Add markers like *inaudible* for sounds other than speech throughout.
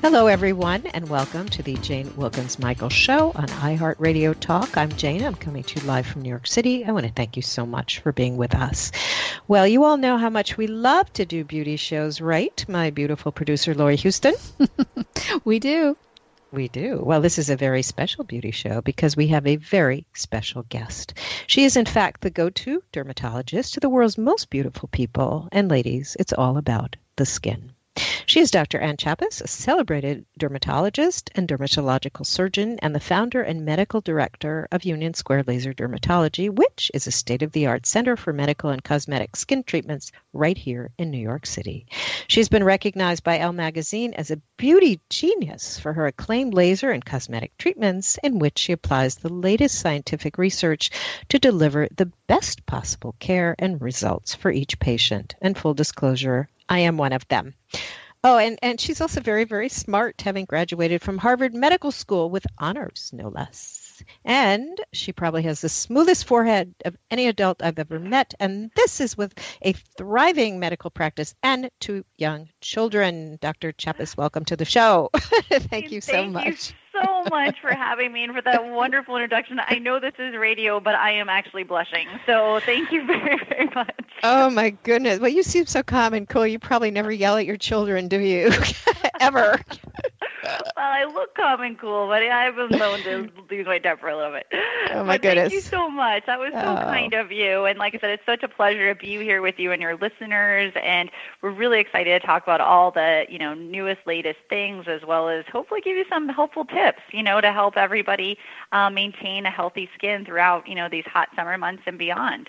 Hello, everyone, and welcome to the Jane Wilkens Michael Show on iHeartRadio Talk. I'm Jane. I'm coming to you live from New York City. I want to thank you so much for being with us. Well, you all know how much we love to do beauty shows, right? My beautiful producer, Lori Houston. *laughs* we do. We do. Well, this is a very special beauty show because we have a very special guest. She is, in fact, the go to dermatologist to the world's most beautiful people. And, ladies, it's all about the skin. She is Dr. Anne Chapas, a celebrated dermatologist and dermatological surgeon, and the founder and medical director of Union Square Laser Dermatology, which is a state of the art center for medical and cosmetic skin treatments right here in New York City. She's been recognized by Elle magazine as a beauty genius for her acclaimed laser and cosmetic treatments, in which she applies the latest scientific research to deliver the best possible care and results for each patient. And full disclosure, I am one of them. Oh, and, and she's also very, very smart, having graduated from Harvard Medical School with honors, no less. And she probably has the smoothest forehead of any adult I've ever met. And this is with a thriving medical practice and two young children. Dr. Chapas, welcome to the show. *laughs* Thank you so Thank much. You so much for having me and for that wonderful introduction. I know this is radio, but I am actually blushing. So thank you very, *laughs* very much. Oh my goodness. Well, you seem so calm and cool. You probably never yell at your children, do you? *laughs* Ever. *laughs* well, I look calm and cool, but I've been known to lose my temper a little bit. *laughs* Oh my but goodness! Thank you so much. That was so oh. kind of you. And like I said, it's such a pleasure to be here with you and your listeners. And we're really excited to talk about all the you know newest, latest things, as well as hopefully give you some helpful tips. You know, to help everybody uh, maintain a healthy skin throughout you know these hot summer months and beyond.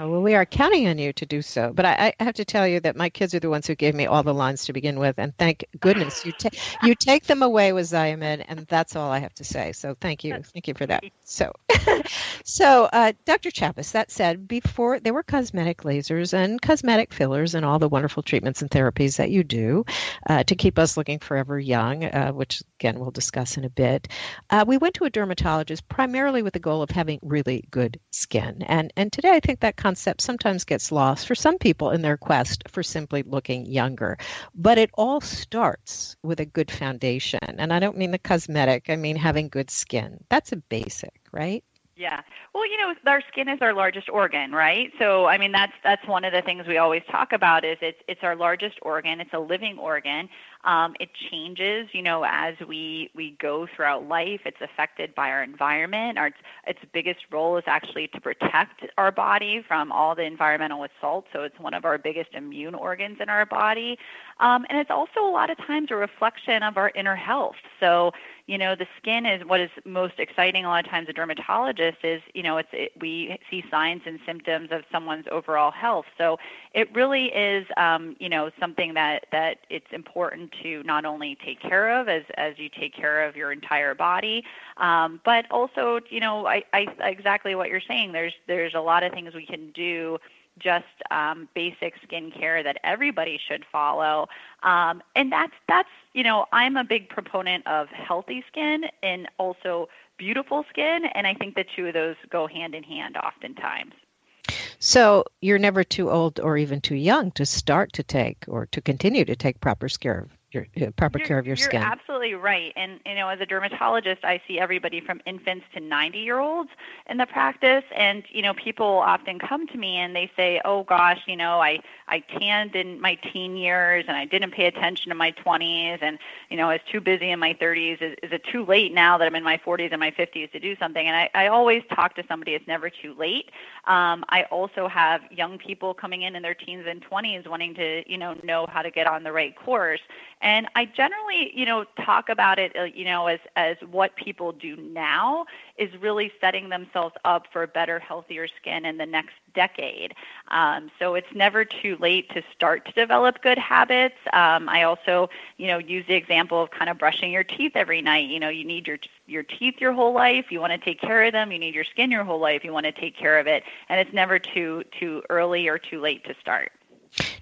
Oh, well, we are counting on you to do so. But I, I, have to tell you that my kids are the ones who gave me all the lines to begin with, and thank goodness you take you take them away with Xeomin, and that's all I have to say. So thank you, thank you for that. So, *laughs* so uh, Dr. Chapas. That said, before there were cosmetic lasers and cosmetic fillers and all the wonderful treatments and therapies that you do uh, to keep us looking forever young, uh, which again we'll discuss in a bit. Uh, we went to a dermatologist primarily with the goal of having really good skin, and and today I think that concept sometimes gets lost for some people in their quest for simply looking younger. But it all starts with a good foundation. And I don't mean the cosmetic, I mean having good skin. That's a basic, right? Yeah. Well, you know, our skin is our largest organ, right? So, I mean, that's that's one of the things we always talk about is it's it's our largest organ. It's a living organ. Um, it changes, you know, as we we go throughout life. It's affected by our environment. Our its biggest role is actually to protect our body from all the environmental assault. So, it's one of our biggest immune organs in our body, um, and it's also a lot of times a reflection of our inner health. So, you know, the skin is what is most exciting a lot of times a dermatologist is, you know, it's it, we see signs and symptoms of someone's overall health. So it really is, um, you know, something that that it's important to not only take care of as as you take care of your entire body, um, but also, you know, I, I exactly what you're saying. There's there's a lot of things we can do just um, basic skincare that everybody should follow. Um, and that's that's you know I'm a big proponent of healthy skin and also beautiful skin, and I think the two of those go hand in hand oftentimes. So you're never too old or even too young to start to take or to continue to take proper care your uh, proper you're, care of your you're skin. You're absolutely right. And you know, as a dermatologist, I see everybody from infants to 90 year olds in the practice. And you know, people often come to me and they say, "Oh gosh, you know, I I tanned in my teen years and I didn't pay attention in my 20s, and you know, I was too busy in my 30s. Is, is it too late now that I'm in my 40s and my 50s to do something?" And I, I always talk to somebody. It's never too late. Um, I also have young people coming in in their teens and 20s wanting to you know know how to get on the right course And I generally, you know, talk about it, uh, you know, as as what people do now is really setting themselves up for better, healthier skin in the next decade. Um, so it's never too late to start to develop good habits. Um, I also, you know, use the example of kind of brushing your teeth every night. You know, you need your your teeth your whole life. You want to take care of them. You need your skin your whole life. You want to take care of it, and it's never too too early or too late to start.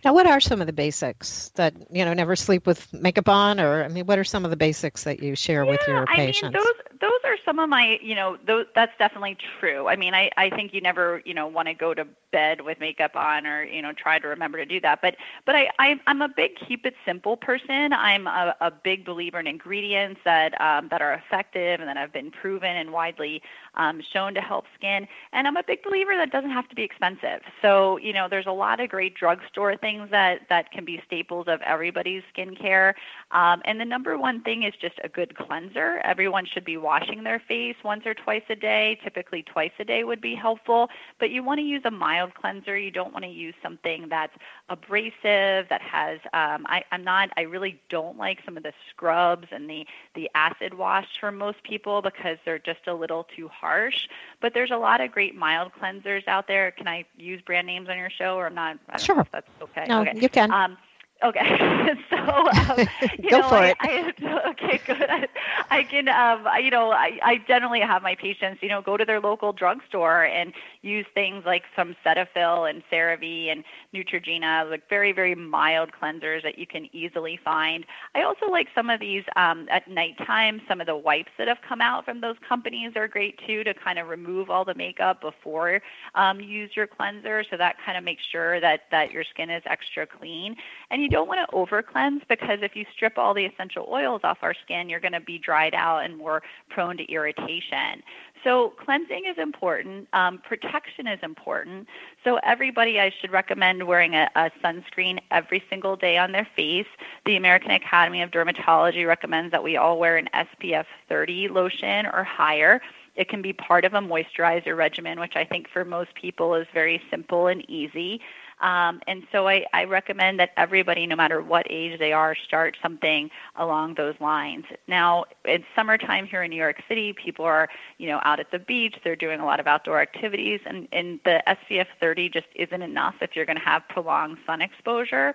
Now, what are some of the basics that you know? Never sleep with makeup on, or I mean, what are some of the basics that you share yeah, with your patients? I mean, those those are some of my, you know, those, that's definitely true. I mean, I, I think you never, you know, want to go to bed with makeup on or, you know, try to remember to do that. But, but I, I I'm a big keep it simple person. I'm a, a big believer in ingredients that, um, that are effective and that have been proven and widely um, shown to help skin. And I'm a big believer that doesn't have to be expensive. So, you know, there's a lot of great drugstore things that, that can be staples of everybody's skincare. Um, and the number one thing is just a good cleanser. Everyone should be washing their face once or twice a day. Typically, twice a day would be helpful, but you want to use a mild cleanser. You don't want to use something that's abrasive, that has, um, I, I'm not, I really don't like some of the scrubs and the, the acid wash for most people because they're just a little too harsh. But there's a lot of great mild cleansers out there. Can I use brand names on your show or I'm not? sure. that's okay. No, okay. you can. Um, Okay, *laughs* so um, *laughs* you Go know, for I, it. I, *laughs* okay, good. I, I can, um, I, you know, I, I generally have my patients, you know, go to their local drugstore and use things like some Cetaphil and CeraVe and Neutrogena, like very, very mild cleansers that you can easily find. I also like some of these um, at nighttime. Some of the wipes that have come out from those companies are great too to kind of remove all the makeup before um, you use your cleanser. So that kind of makes sure that that your skin is extra clean. And you don't want to over cleanse because if you strip all the essential oils off our skin, you're going to be dried out and more prone to irritation. So cleansing is important. Um, protection is important. So everybody, I should recommend wearing a, a sunscreen every single day on their face. The American Academy of Dermatology recommends that we all wear an SPF 30 lotion or higher. It can be part of a moisturizer regimen, which I think for most people is very simple and easy. Um, and so I, I recommend that everybody, no matter what age they are, start something along those lines. Now, it's summertime here in New York City. People are, you know, out at the beach. They're doing a lot of outdoor activities, and, and the SPF 30 just isn't enough if you're going to have prolonged sun exposure.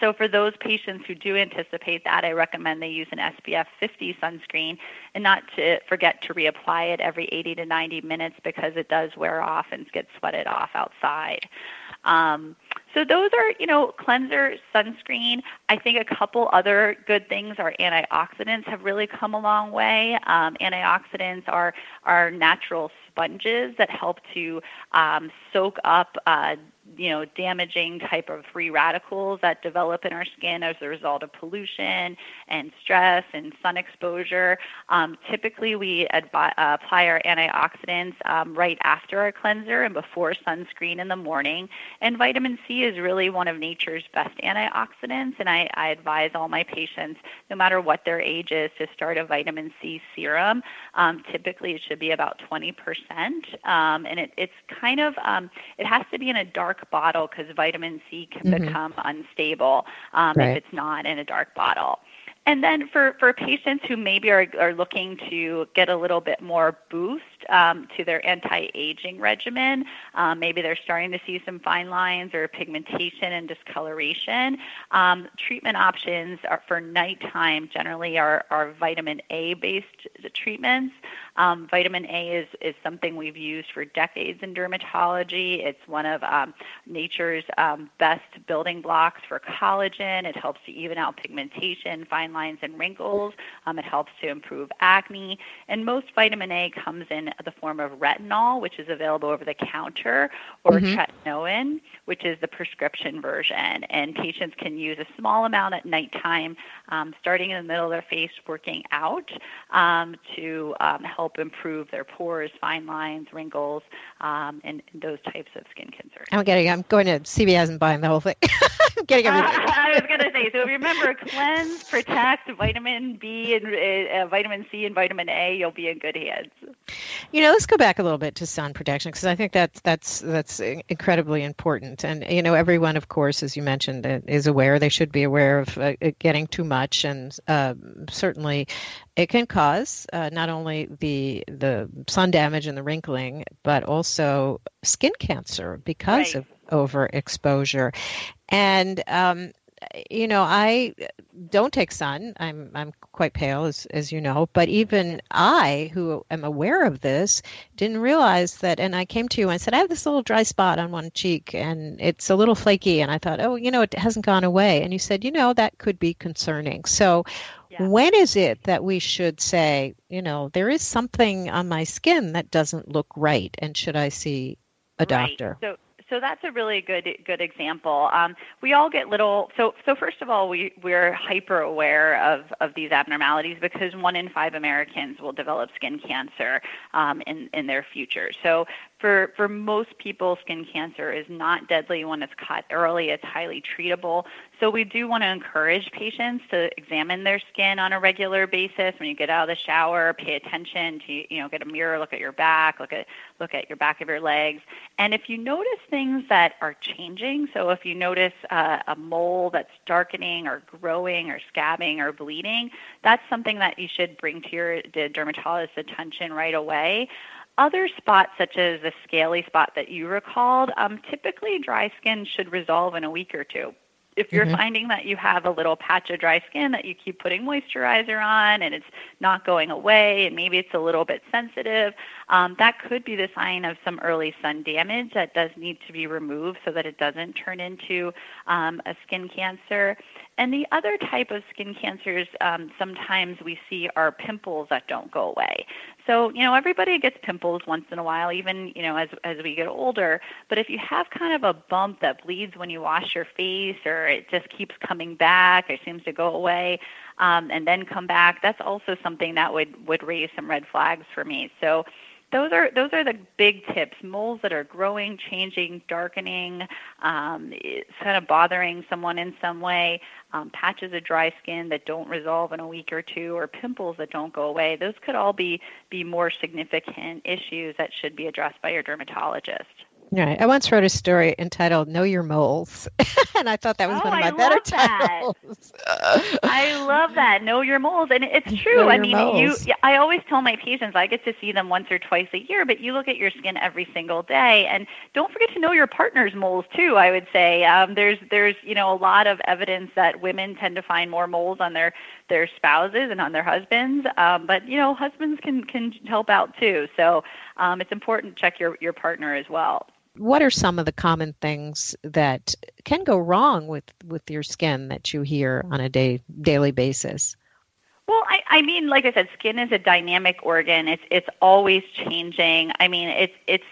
So for those patients who do anticipate that, I recommend they use an SPF 50 sunscreen and not to forget to reapply it every 80 to 90 minutes because it does wear off and gets sweated off outside. Um, so those are, you know, cleanser, sunscreen. I think a couple other good things are antioxidants have really come a long way. Um, antioxidants are are natural sponges that help to um, soak up uh, you know, damaging type of free radicals that develop in our skin as a result of pollution and stress and sun exposure. Um, typically, we advi- uh, apply our antioxidants um, right after our cleanser and before sunscreen in the morning. And vitamin C is really one of nature's best antioxidants, and I, I advise all my patients, no matter what their age is, to start a vitamin C serum. Um, typically, it should be about 20%, um, and it, it's kind of um, it has to be in a dark bottle because vitamin C can Mhm. become unstable um, Right. if it's not in a dark bottle. And then for, for patients who maybe are, are looking to get a little bit more boost um, to their anti-aging regimen, um, maybe they're starting to see some fine lines or pigmentation and discoloration. Um, treatment options are for nighttime generally are, are vitamin A-based treatments. Um, vitamin A is, is something we've used for decades in dermatology. It's one of um, nature's um, best building blocks for collagen. It helps to even out pigmentation, fine lines, and wrinkles. It helps to improve acne. And most vitamin A comes in the form of retinol, which is available over the counter, or Mhm. tretinoin, which is the prescription version. And patients can use a small amount at nighttime, um, starting in the middle of their face, working out um, to um, help improve their pores, fine lines, wrinkles, um, and, those types of skin concerns. I'm getting. I'm going to CVS and buying the whole thing. *laughs* I'm getting everything. *laughs* I was going to say, so if you remember, cleanse, protect, vitamin B and uh, uh, vitamin C and vitamin A, you'll be in good hands. You know, let's go back a little bit to sun protection because I think that's that's that's incredibly important. And you know, everyone, of course, as you mentioned, uh, is aware. They should be aware of uh, getting too much, and uh, certainly, it can cause uh, not only the the sun damage and the wrinkling, but also skin cancer because right. of overexposure. And um, you know, I don't take sun. I'm I'm quite pale, as as you know. But even I, who am aware of this, didn't realize that. And I came to you and said, I have this little dry spot on one cheek, and it's a little flaky. And I thought, oh, you know, it hasn't gone away. And you said, you know, that could be concerning. So. Yeah. When is it that we should say, you know, there is something on my skin that doesn't look right, and should I see a doctor? Right. So, so that's a really good good example. Um, we all get little. So so first of all, we we're hyper aware of of these abnormalities because one in five Americans will develop skin cancer um, in in their future. So for, for most people, skin cancer is not deadly when it's caught early. It's highly treatable. So we do want to encourage patients to examine their skin on a regular basis. When you get out of the shower, pay attention to you know get a mirror, look at your back, look at look at your back of your legs, and if you notice things that are changing, so if you notice uh, a mole that's darkening or growing or scabbing or bleeding, that's something that you should bring to your dermatologist's attention right away. Other spots, such as the scaly spot that you recalled, um, typically dry skin should resolve in a week or two if you're mm-hmm. finding that you have a little patch of dry skin that you keep putting moisturizer on and it's not going away and maybe it's a little bit sensitive, um, that could be the sign of some early sun damage that does need to be removed so that it doesn't turn into um, a skin cancer. And the other type of skin cancers um, sometimes we see are pimples that don't go away. So, you know, everybody gets pimples once in a while, even, you know, as, as we get older. But if you have kind of a bump that bleeds when you wash your face or it just keeps coming back or seems to go away um, and then come back, that's also something that would, would raise some red flags for me. So, those are those are the big tips. Moles that are growing, changing, darkening, um, kind of bothering someone in some way, um, patches of dry skin that don't resolve in a week or two, or pimples that don't go away. Those could all be be more significant issues that should be addressed by your dermatologist. Right. I once wrote a story entitled "Know Your Moles," *laughs* and I thought that was oh, one of my I better titles. *laughs* I love that. Know your moles, and it's true. I mean, moles. you. I always tell my patients I get to see them once or twice a year, but you look at your skin every single day, and don't forget to know your partner's moles too. I would say um, there's there's you know a lot of evidence that women tend to find more moles on their their spouses and on their husbands, um, but you know husbands can can help out too. So um, it's important to check your your partner as well what are some of the common things that can go wrong with with your skin that you hear on a day daily basis well, I, I mean, like I said, skin is a dynamic organ. It's it's always changing. I mean, it's it's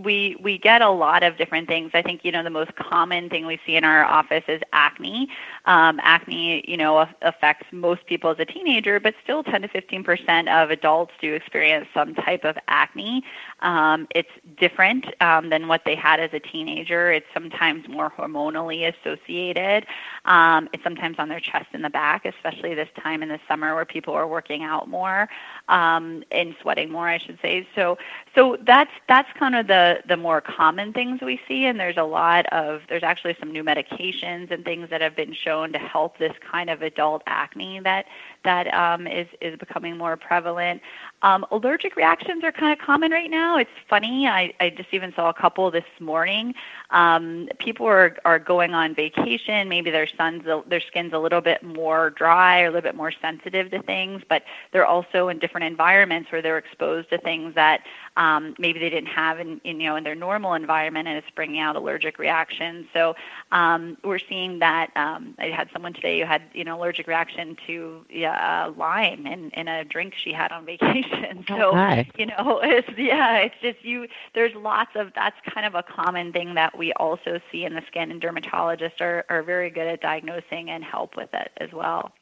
we we get a lot of different things. I think you know the most common thing we see in our office is acne. Um, acne, you know, affects most people as a teenager, but still 10 to 15 percent of adults do experience some type of acne. Um, it's different um, than what they had as a teenager. It's sometimes more hormonally associated. Um, it's sometimes on their chest and the back, especially this time in the summer people are working out more um, and sweating more, I should say. So, so that's that's kind of the the more common things we see, and there's a lot of there's actually some new medications and things that have been shown to help this kind of adult acne that that um, is is becoming more prevalent. Um, allergic reactions are kind of common right now. It's funny. I, I just even saw a couple this morning. Um, people are, are going on vacation. Maybe their sun's their skin's a little bit more dry or a little bit more sensitive to things, but they're also in different environments where they're exposed to things that um, maybe they didn't have in, in you know in their normal environment, and it's bringing out allergic reactions. So um, we're seeing that. Um, I had someone today who had you know allergic reaction to uh, lime in, in a drink she had on *laughs* vacation. So oh, you know, *laughs* it's yeah, it's just you. There's lots of that's kind of a common thing that we also see in the skin, and dermatologists are are very good at diagnosing and help with it as well.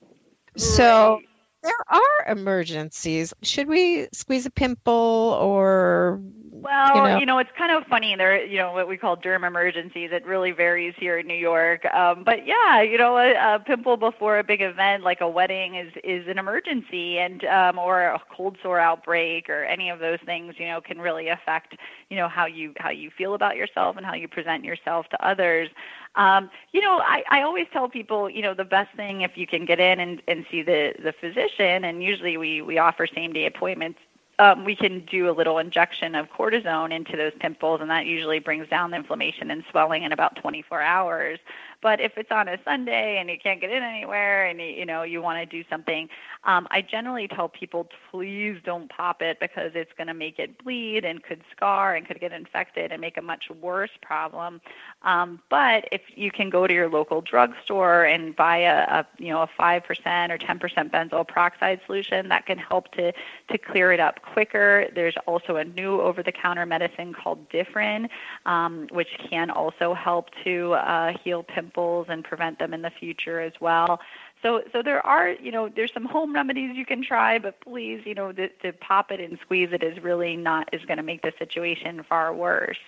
So there are emergencies. Should we squeeze a pimple or Well, you know? you know? it's kind of funny. There, you know, what we call derm emergencies. It really varies here in New York. Um, but yeah, you know, a, a pimple before a big event like a wedding is is an emergency, and um, or a cold sore outbreak or any of those things, you know, can really affect, you know, how you how you feel about yourself and how you present yourself to others. Um, you know, I, I always tell people, you know, the best thing if you can get in and, and see the, the physician, and usually we, we offer same day appointments um, we can do a little injection of cortisone into those pimples, and that usually brings down the inflammation and swelling in about 24 hours. But if it's on a Sunday and you can't get in anywhere and you, you know you want to do something, um, I generally tell people please don't pop it because it's going to make it bleed and could scar and could get infected and make a much worse problem. Um, but if you can go to your local drugstore and buy a, a you know a five percent or ten percent benzoyl peroxide solution, that can help to to clear it up quicker. There's also a new over-the-counter medicine called Differin, um, which can also help to uh, heal pimples and prevent them in the future as well. So, so there are, you know, there's some home remedies you can try, but please, you know, to, to pop it and squeeze it is really not is going to make the situation far worse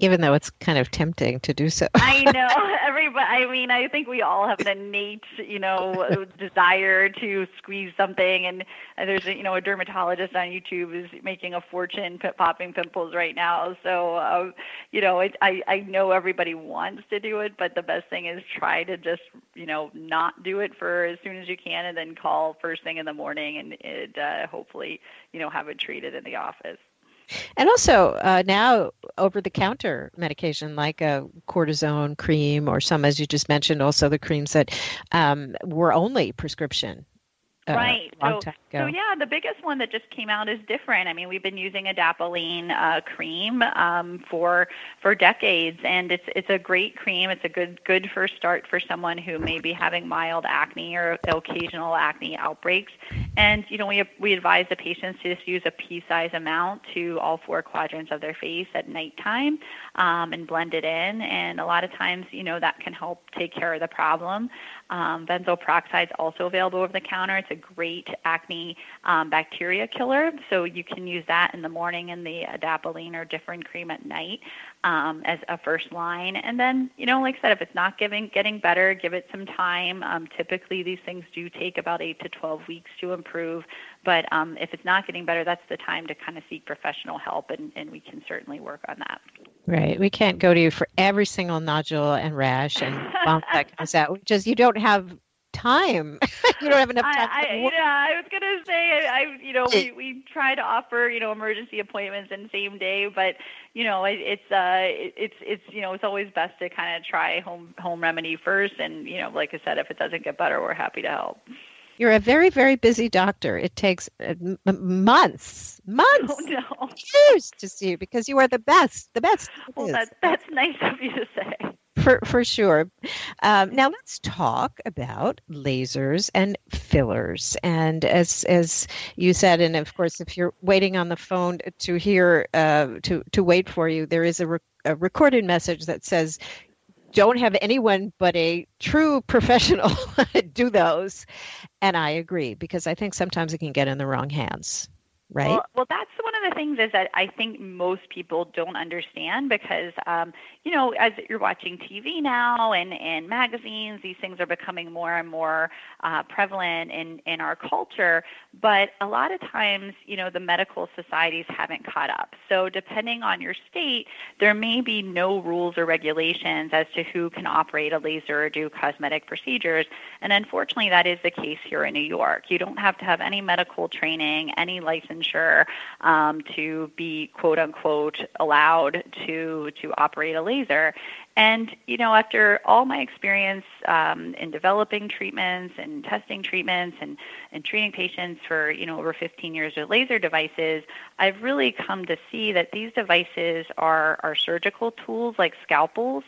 even though it's kind of tempting to do so. I *laughs* know everybody. I mean, I think we all have an innate, you know, desire to squeeze something. And there's, a, you know, a dermatologist on YouTube is making a fortune popping pimples right now. So, uh, you know, it, I I know everybody wants to do it, but the best thing is try to just, you know, not do it for as soon as you can, and then call first thing in the morning, and it, uh, hopefully, you know, have it treated in the office. And also uh, now over the counter medication like a cortisone cream or some, as you just mentioned, also the creams that um, were only prescription uh, right. So, so yeah, the biggest one that just came out is Differin. I mean, we've been using adapalene uh, cream um, for for decades, and it's it's a great cream. It's a good good first start for someone who may be having mild acne or occasional acne outbreaks. And you know, we we advise the patients to just use a pea-size amount to all four quadrants of their face at nighttime, um, and blend it in. And a lot of times, you know, that can help take care of the problem. Um, benzoyl peroxide is also available over the counter. It's a great acne um, bacteria killer, so you can use that in the morning and the adapalene or Differin cream at night um, as a first line. And then, you know, like I said, if it's not giving, getting better, give it some time. Um, typically, these things do take about 8 to 12 weeks to improve. But um, if it's not getting better, that's the time to kind of seek professional help, and, and we can certainly work on that. Right. We can't go to you for every single nodule and rash and bump that comes out. Just you don't have time. *laughs* you don't have enough time. I, I, yeah, I was gonna say, I, I, you know, we we try to offer, you know, emergency appointments and same day, but you know, it, it's uh, it, it's it's you know, it's always best to kind of try home home remedy first, and you know, like I said, if it doesn't get better, we're happy to help. You're a very, very busy doctor. It takes uh, m- months, months, oh, no. years to see you because you are the best, the best. Well, that, that's nice of you to say for, for sure. Um, now let's talk about lasers and fillers. And as as you said, and of course, if you're waiting on the phone to hear uh, to to wait for you, there is a, re- a recorded message that says don't have anyone but a true *laughs* professional *laughs* do those. And I agree because I think sometimes it can get in the wrong hands right? Well, well, that's one of the things is that I think most people don't understand because, um, you know, as you're watching TV now and, and magazines, these things are becoming more and more uh, prevalent in, in our culture. But a lot of times, you know, the medical societies haven't caught up. So depending on your state, there may be no rules or regulations as to who can operate a laser or do cosmetic procedures. And unfortunately, that is the case here in New York. You don't have to have any medical training, any license ensure um, to be quote unquote allowed to to operate a laser. And you know, after all my experience um, in developing treatments and testing treatments and and treating patients for you know over 15 years with laser devices, I've really come to see that these devices are are surgical tools like scalpels,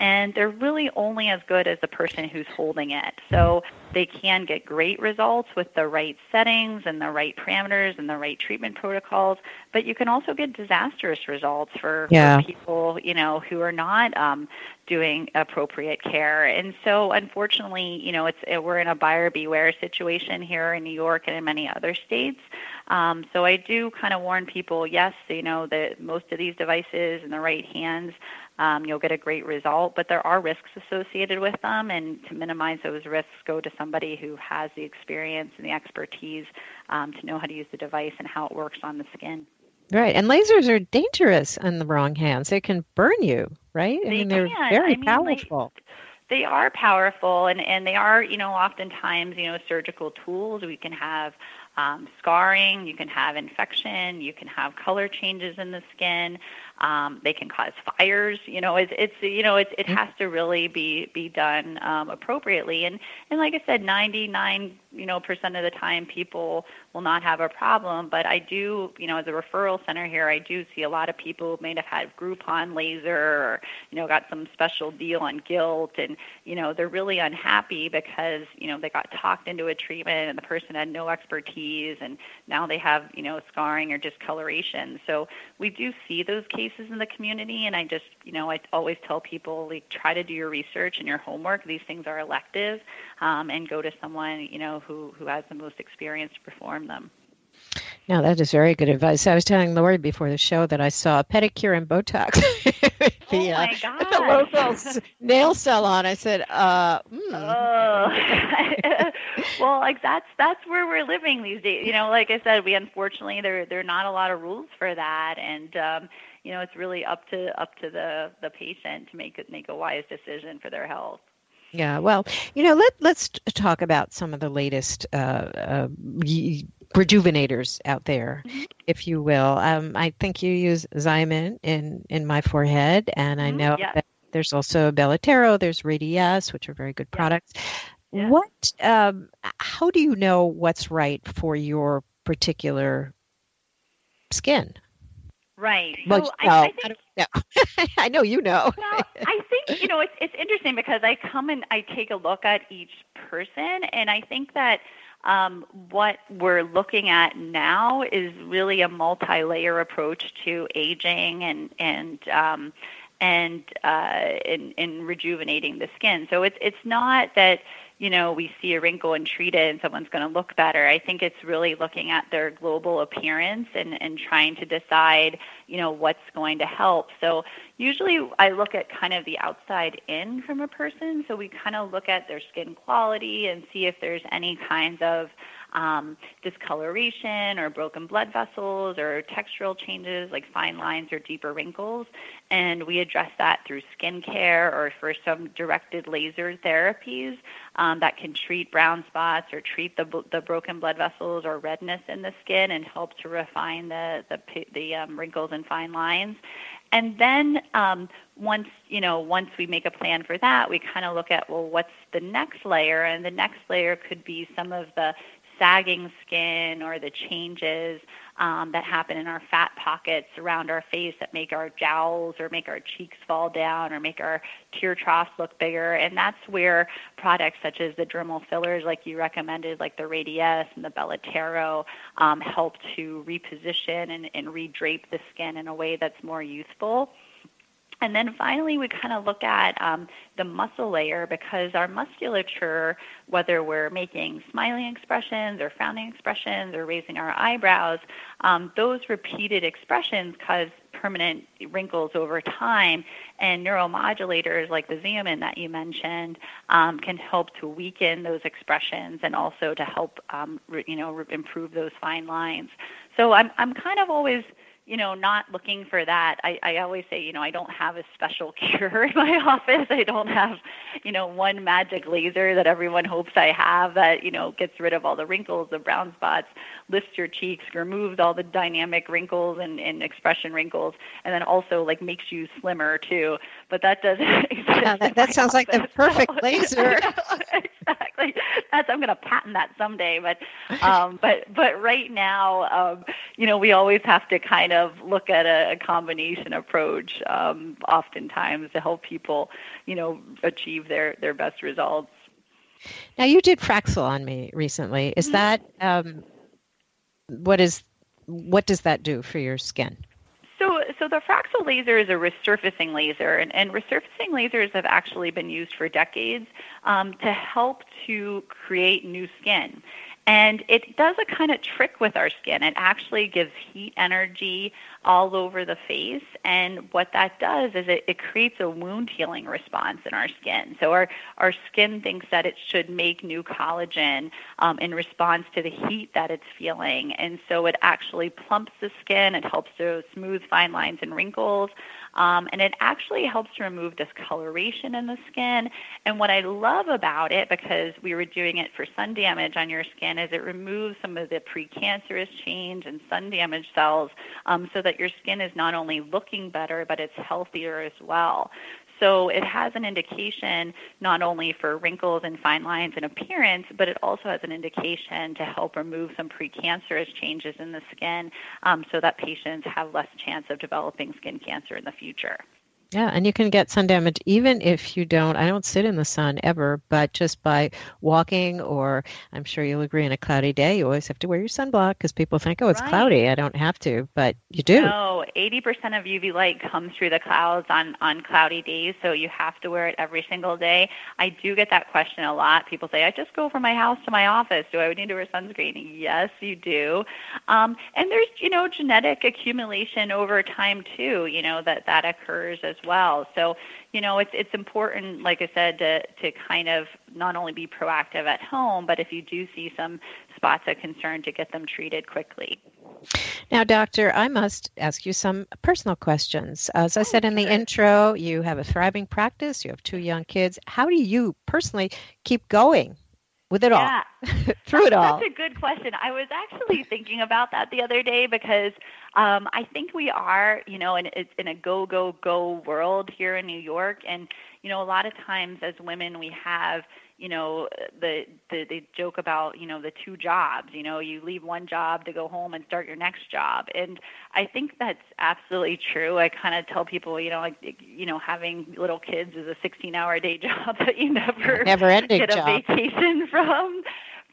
and they're really only as good as the person who's holding it. So they can get great results with the right settings and the right parameters and the right treatment protocols. But you can also get disastrous results for, yeah. for people, you know, who are not um, doing appropriate care. And so, unfortunately, you know, it's it, we're in a buyer beware situation here in New York and in many other states. Um, so I do kind of warn people, yes, you know, that most of these devices in the right hands um, you'll get a great result, but there are risks associated with them, and to minimize those risks, go to somebody who has the experience and the expertise um, to know how to use the device and how it works on the skin. Right, and lasers are dangerous in the wrong hands. They can burn you, right? I mean, can. they're very I mean, powerful. Like, they are powerful, and and they are, you know, oftentimes, you know, surgical tools. We can have um, scarring, you can have infection, you can have color changes in the skin. Um, they can cause fires. You know, it's, it's you know, it's, it mm-hmm. has to really be be done um, appropriately. And and like I said, 99 you know percent of the time people will not have a problem. But I do, you know, as a referral center here, I do see a lot of people who may have had Groupon laser or you know got some special deal on Gilt and you know they're really unhappy because you know they got talked into a treatment and the person had no expertise, and now they have you know scarring or discoloration. So we do see those cases in the community and I just, you know, I always tell people like try to do your research and your homework. These things are elective um, and go to someone, you know, who, who has the most experience to perform them. Now that is very good advice. I was telling Lori before the show that I saw a pedicure and Botox *laughs* the, oh my uh, the local nail salon. I said, uh, mm. oh. *laughs* well, like that's that's where we're living these days. You know, like I said, we unfortunately there there are not a lot of rules for that, and um, you know, it's really up to up to the the patient to make make a wise decision for their health. Yeah, well, you know, let let's talk about some of the latest uh, uh, rejuvenators out there, mm-hmm. if you will. Um, I think you use Xeomin in in my forehead, and mm-hmm. I know yeah. that there's also Belotero, there's Radiesse, which are very good products. Yeah. What? Um, how do you know what's right for your particular skin? Right. Well, so I, I, think, I, *laughs* I know you know. well, I think you know it's it's interesting because I come and I take a look at each person, and I think that um, what we're looking at now is really a multi-layer approach to aging and and um, and uh, in, in rejuvenating the skin. So it's it's not that you know, we see a wrinkle and treat it and someone's going to look better. I think it's really looking at their global appearance and, and trying to decide, you know, what's going to help. So usually I look at kind of the outside in from a person. So we kind of look at their skin quality and see if there's any kinds of um, discoloration or broken blood vessels or textural changes like fine lines or deeper wrinkles. And we address that through skin care or for some directed laser therapies um, that can treat brown spots or treat the, the broken blood vessels or redness in the skin and help to refine the, the, the um, wrinkles and fine lines. And then um, once you know, once we make a plan for that, we kind of look at well, what's the next layer? And the next layer could be some of the sagging skin or the changes um, that happen in our fat pockets around our face that make our jowls or make our cheeks fall down or make our tear troughs look bigger. And that's where products such as the dermal fillers, like you recommended, like the Radiesse and the Belotero, um, help to reposition and, and redrape the skin in a way that's more youthful. And then finally, we kind of look at um, the muscle layer because our musculature, whether we're making smiling expressions or frowning expressions or raising our eyebrows, um, those repeated expressions cause permanent wrinkles over time. And neuromodulators like the Xeomin that you mentioned um, can help to weaken those expressions and also to help, um, re- you know, re- improve those fine lines. So I'm I'm kind of always you know, not looking for that. I, I always say, you know, I don't have a special *laughs* cure in my office. I don't have, you know, one magic laser that everyone hopes I have that, you know, gets rid of all the wrinkles, the brown spots, lifts your cheeks, removes all the dynamic wrinkles and, and expression wrinkles, and then also like makes you slimmer too. But that doesn't *laughs* exist. That, that sounds office. like the perfect *laughs* laser. *laughs* exactly. That's I'm going to patent that someday. But um, but but right now, um, you know, we always have to kind of look at a, a combination approach, um, oftentimes to help people, you know, achieve their their best results. Now you did Fraxel on me recently. Is mm-hmm. that um, what is what does that do for your skin? So, the Fraxel laser is a resurfacing laser, and, and resurfacing lasers have actually been used for decades um, to help to create new skin. And it does a kind of trick with our skin. It actually gives heat energy all over the face. And what that does is it, it creates a wound healing response in our skin. So our, our skin thinks that it should make new collagen um, in response to the heat that it's feeling. And so it actually plumps the skin. It helps to smooth fine lines and wrinkles. Um, and it actually helps to remove discoloration in the skin. And what I love about it, because we were doing it for sun damage on your skin, is it removes some of the precancerous change and sun damage cells um, so that your skin is not only looking better, but it's healthier as well. So it has an indication not only for wrinkles and fine lines and appearance, but it also has an indication to help remove some precancerous changes in the skin um, so that patients have less chance of developing skin cancer in the future. Yeah, and you can get sun damage even if you don't. I don't sit in the sun ever, but just by walking, or I'm sure you'll agree, in a cloudy day, you always have to wear your sunblock because people think, oh, it's right. cloudy. I don't have to, but you do. No, 80% of UV light comes through the clouds on, on cloudy days, so you have to wear it every single day. I do get that question a lot. People say, I just go from my house to my office. Do I need to wear sunscreen? Yes, you do. Um, and there's, you know, genetic accumulation over time, too, you know, that that occurs as well. So, you know, it's it's important, like I said, to to kind of not only be proactive at home, but if you do see some spots of concern, to get them treated quickly. Now, doctor, I must ask you some personal questions. As I oh, said in the intro, you have a thriving practice. You have two young kids. How do you personally keep going with it yeah. all, *laughs* through it all? That's a good question. I was actually thinking about that the other day because um, I think we are, you know, in, it's in a go, go, go world here in New York. And, you know, a lot of times as women, we have, you know, the, the they joke about, you know, the two jobs. You know, you leave one job to go home and start your next job. And I think that's absolutely true. I kind of tell people, you know, like, you know, having little kids is a 16-hour day *laughs* job that you never never ending get a job. vacation from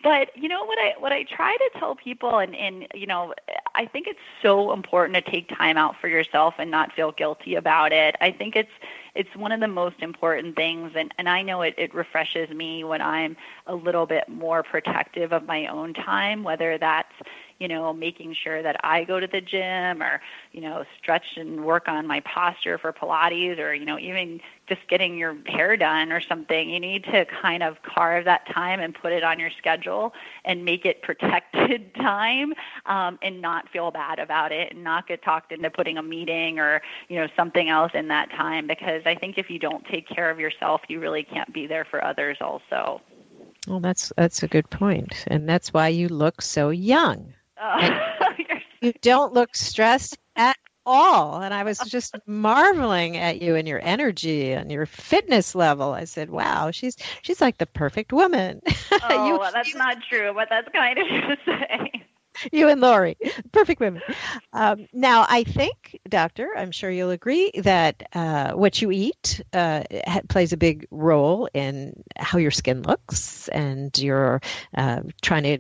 but you know what I what I try to tell people and and you know I think it's so important to take time out for yourself and not feel guilty about it. I think it's it's one of the most important things and, and I know it, it refreshes me when I'm a little bit more protective of my own time, whether that's you know, making sure that I go to the gym or, you know, stretch and work on my posture for Pilates or, you know, even just getting your hair done or something. You need to kind of carve that time and put it on your schedule and make it *laughs* protected time um, and not feel bad about it and not get talked into putting a meeting or, you know, something else in that time because I think if you don't take care of yourself, you really can't be there for others also. Well, that's that's a good point, and that's why you look so young. Oh, *laughs* you don't look stressed at all. And I was just marveling at you and your energy and your fitness level. I said, "Wow, she's she's like the perfect woman." *laughs* Oh, you, well, that's you, not true, but that's kind of *laughs* to say. You and Lori, perfect women. Um, now, I think, Doctor, I'm sure you'll agree that uh, what you eat uh, plays a big role in how your skin looks, and you're uh, trying to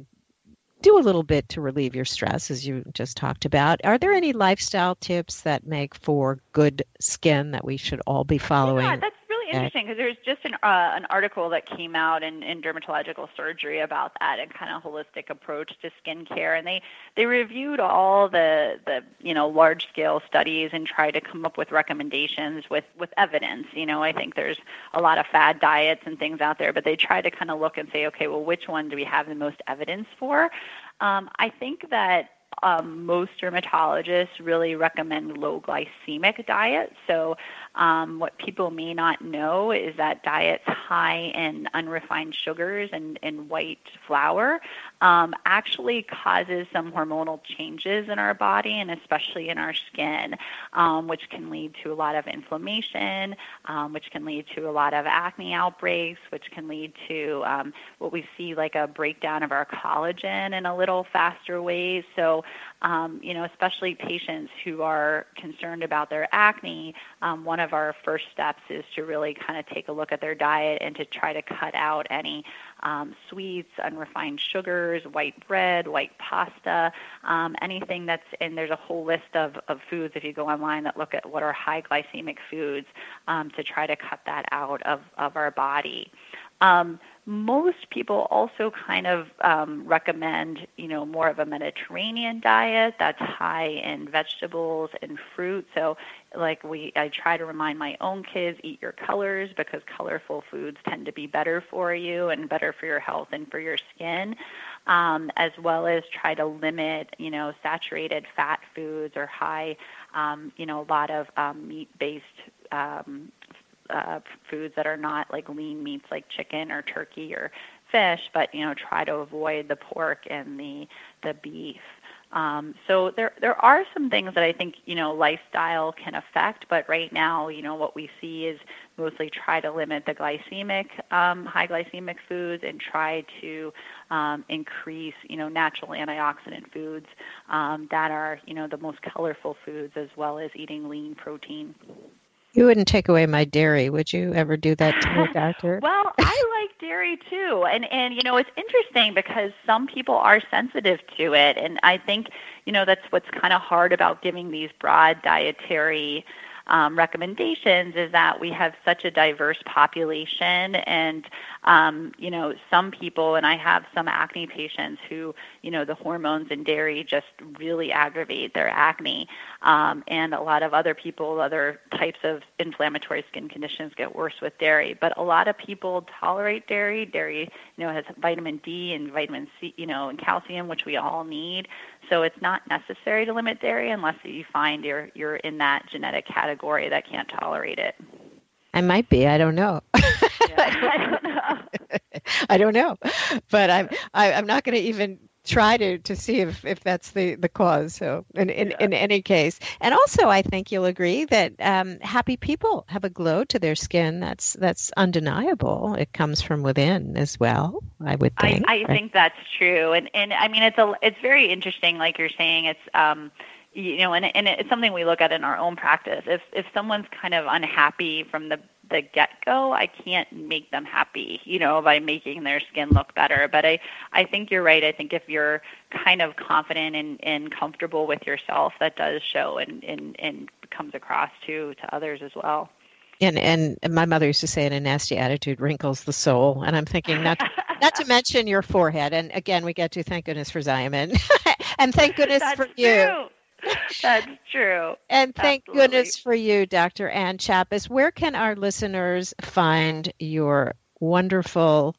do a little bit to relieve your stress, as you just talked about. Are there any lifestyle tips that make for good skin that we should all be following? Yeah, that's interesting because there's just an uh, an article that came out in, in dermatological surgery about that and kind of holistic approach to skincare, and they they reviewed all the the you know large scale studies and tried to come up with recommendations with with evidence. You know, I think there's a lot of fad diets and things out there, but they try to kind of look and say, okay, well, which one do we have the most evidence for? Um, I think that um, most dermatologists really recommend low glycemic diets. So um, what people may not know is that diets high in unrefined sugars and, and white flour um, actually causes some hormonal changes in our body and especially in our skin, um, which can lead to a lot of inflammation, um, which can lead to a lot of acne outbreaks, which can lead to um, what we see like a breakdown of our collagen in a little faster way. So, um, you know, especially patients who are concerned about their acne, um, one of our first steps is to really kind of take a look at their diet and to try to cut out any um, sweets, unrefined sugars, white bread, white pasta, um, anything that's, and there's a whole list of, of foods if you go online that look at what are high glycemic foods um, to try to cut that out of, of our body. Um, most people also kind of um, recommend, you know, more of a Mediterranean diet that's high in vegetables and fruit. So, like we, I try to remind my own kids, eat your colors because colorful foods tend to be better for you and better for your health and for your skin. Um, as well as try to limit, you know, saturated fat foods or high, um, you know, a lot of um, meat-based um, uh, foods that are not like lean meats like chicken or turkey or fish, but you know try to avoid the pork and the the beef. Um, so there there are some things that I think you know lifestyle can affect, but right now you know what we see is mostly try to limit the glycemic um, high glycemic foods and try to um, increase you know natural antioxidant foods um, that are you know the most colorful foods as well as eating lean protein. You wouldn't take away my dairy, would you ever do that to me, doctor? *laughs* well, I like dairy too. And and you know, it's interesting because some people are sensitive to it and I think, you know, that's what's kind of hard about giving these broad dietary um, recommendations is that we have such a diverse population and um, you know some people and i have some acne patients who you know the hormones in dairy just really aggravate their acne um, and a lot of other people other types of inflammatory skin conditions get worse with dairy. But a lot of people tolerate dairy. Dairy you know has vitamin d and vitamin c you know and calcium which we all need so it's not necessary to limit dairy unless you find you're you're in that genetic category that can't tolerate it. I might be. I don't know. *laughs* Yeah, I don't know. *laughs* I don't know, but I'm I, am i am not going to even try to, to see if, if that's the, the cause. So in, in, yeah. in any case, and also I think you'll agree that um, happy people have a glow to their skin. That's that's undeniable. It comes from within as well. I would think. I, I right? think that's true, and and I mean it's a it's very interesting. Like you're saying, it's. Um, you know, and, and it's something we look at in our own practice. If if someone's kind of unhappy from the the get go, I can't make them happy, you know, by making their skin look better. But I, I think you're right. I think if you're kind of confident and, and comfortable with yourself, that does show and, and, and comes across to, to others as well. And and my mother used to say, in "a nasty attitude wrinkles the soul." And I'm thinking, not to, not to mention your forehead. And again, we get to thank goodness for Xeomin, *laughs* and thank goodness *laughs* That's for true. you. *laughs* That's true. And thank Absolutely. goodness for you, Dr. Anne Chapas. Where can our listeners find your wonderful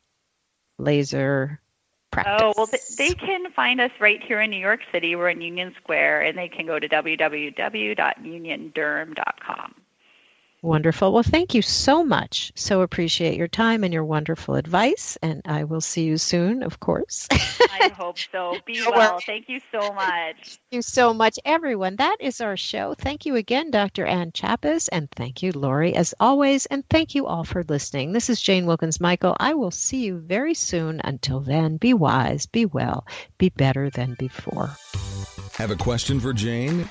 laser practice? Oh, well, they can find us right here in New York City. We're in Union Square, and they can go to www.unionderm.com. Wonderful. Well, thank you so much. So appreciate your time and your wonderful advice. And I will see you soon, of course. I *laughs* hope so. Be well. Thank you so much. Thank you so much, everyone. That is our show. Thank you again, Dr. Anne Chapas. And thank you, Lori, as always. And thank you all for listening. This is Jane Wilkens Michael. I will see you very soon. Until then, be wise, be well, be better than before. Have a question for Jane?